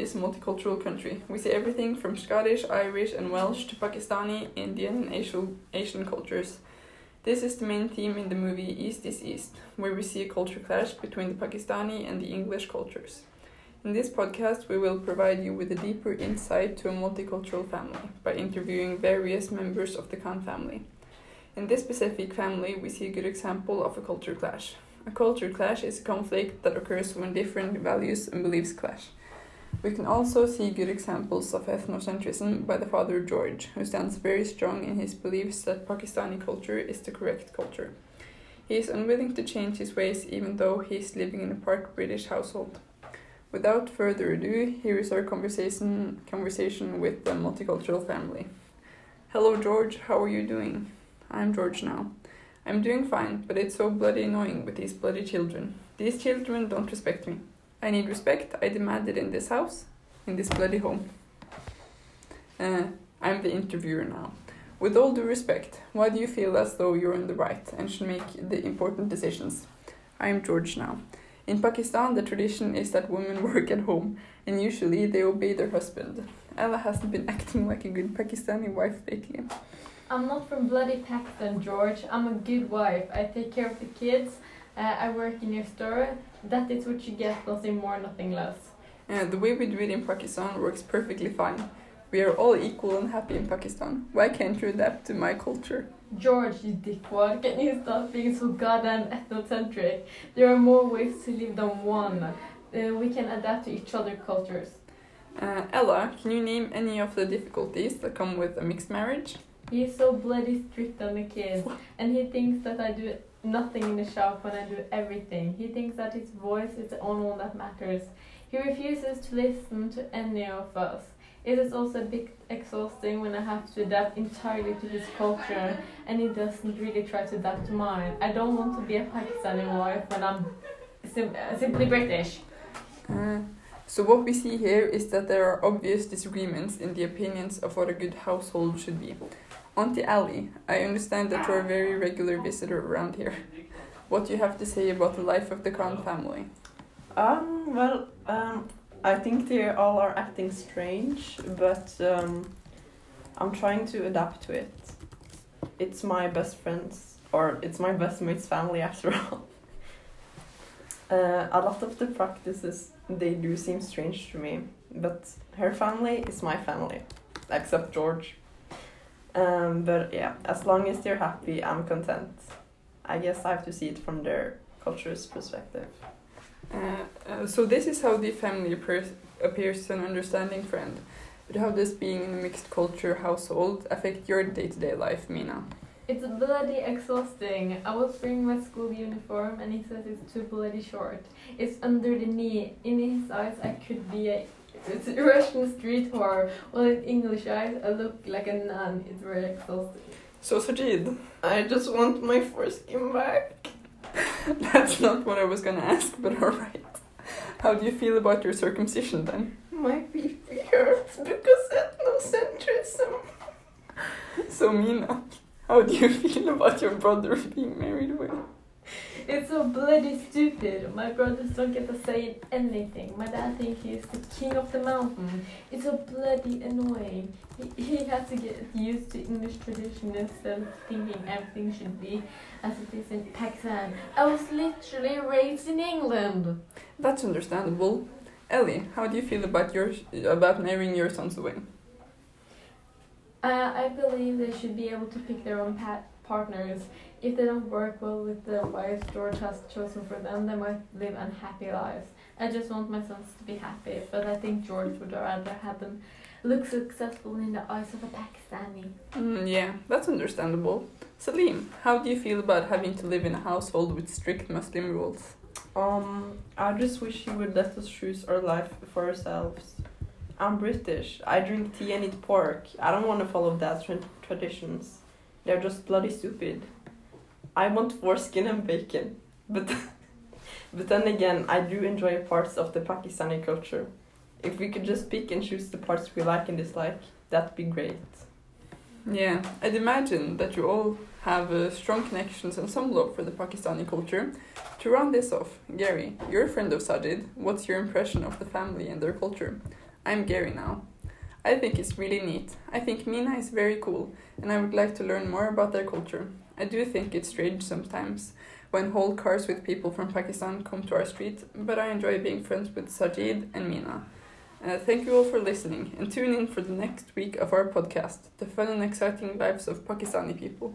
is a multicultural country. We see everything from Scottish, Irish, and Welsh to Pakistani, Indian, and Asian, Asian cultures. This is the main theme in the movie East is East, where we see a culture clash between the Pakistani and the English cultures. In this podcast, we will provide you with a deeper insight to a multicultural family by interviewing various members of the Khan family. In this specific family, we see a good example of a culture clash. A culture clash is a conflict that occurs when different values and beliefs clash. We can also see good examples of ethnocentrism by the father George, who stands very strong in his beliefs that Pakistani culture is the correct culture. He is unwilling to change his ways even though he is living in a part British household. Without further ado, here is our conversation conversation with the multicultural family. Hello George, how are you doing? I'm George now. I'm doing fine, but it's so bloody annoying with these bloody children. These children don't respect me. I need respect. I demand it in this house, in this bloody home. Uh, I'm the interviewer now. With all due respect, why do you feel as though you're in the right and should make the important decisions? I'm George now. In Pakistan, the tradition is that women work at home, and usually they obey their husband. Ella hasn't been acting like a good Pakistani wife lately. I'm not from bloody Pakistan, George. I'm a good wife. I take care of the kids. Uh, I work in your store. That is what you get, nothing more, nothing less. Uh, the way we do it in Pakistan works perfectly fine. We are all equal and happy in Pakistan. Why can't you adapt to my culture? George, you dickwad, can you stop being so goddamn ethnocentric? There are more ways to live than one. Uh, we can adapt to each other's cultures. Uh, Ella, can you name any of the difficulties that come with a mixed marriage? He's so bloody strict on the kids, and he thinks that I do nothing in the shop when I do everything. He thinks that his voice is the only one that matters. He refuses to listen to any of us. It is also a bit exhausting when I have to adapt entirely to his culture and he doesn't really try to adapt to mine. I don't want to be a Pakistani wife when I'm sim- uh, simply British. Uh, so what we see here is that there are obvious disagreements in the opinions of what a good household should be. Auntie Ali, I understand that you're a very regular visitor around here. What do you have to say about the life of the Khan family? Um, well, um, I think they all are acting strange, but um, I'm trying to adapt to it. It's my best friend's, or it's my best mate's family after all. Uh, a lot of the practices they do seem strange to me, but her family is my family, except George. Um, but yeah, as long as they're happy, I'm content. I guess I have to see it from their culture's perspective. Uh, uh, so this is how the family appears, appears to an understanding friend. But how does being in a mixed culture household affect your day-to-day life, Mina? It's bloody exhausting. I was wearing my school uniform and he says it's too bloody short. It's under the knee. In his eyes, I could be a it's a Russian street whore. Well, in English eyes, I look like a nun. It's very exhausting. So Sajid, I just want my foreskin back. that's not what I was gonna ask, but alright. How do you feel about your circumcision then? My pee hurts because ethnocentrism. So Mina, how do you feel about your brother being married away? It's so bloody stupid. My brothers don't get to say anything. My dad thinks he's the king of the mountain. It's so bloody annoying. He, he has to get used to English tradition instead of thinking everything should be as it is in Pakistan. I was literally raised in England. That's understandable. Ellie, how do you feel about your about marrying your sons away? Uh, I believe they should be able to pick their own pa- partners. If they don't work well with the wives George has chosen for them, they might live unhappy lives. I just want my sons to be happy, but I think George would rather have them look successful in the eyes of a Pakistani. Mm, yeah, that's understandable. Salim, how do you feel about having to live in a household with strict Muslim rules? Um, I just wish he would let us choose our life for ourselves. I'm British. I drink tea and eat pork. I don't want to follow that tra- traditions. They're just bloody stupid. I want foreskin and bacon, but but then again, I do enjoy parts of the Pakistani culture. If we could just pick and choose the parts we like and dislike, that'd be great. Yeah, I'd imagine that you all have uh, strong connections and some love for the Pakistani culture. To round this off, Gary, you're a friend of Sajid. What's your impression of the family and their culture? I'm Gary now. I think it's really neat. I think Mina is very cool, and I would like to learn more about their culture. I do think it's strange sometimes when whole cars with people from Pakistan come to our street, but I enjoy being friends with Sajid and Mina. Uh, thank you all for listening, and tune in for the next week of our podcast, The Fun and Exciting Lives of Pakistani People.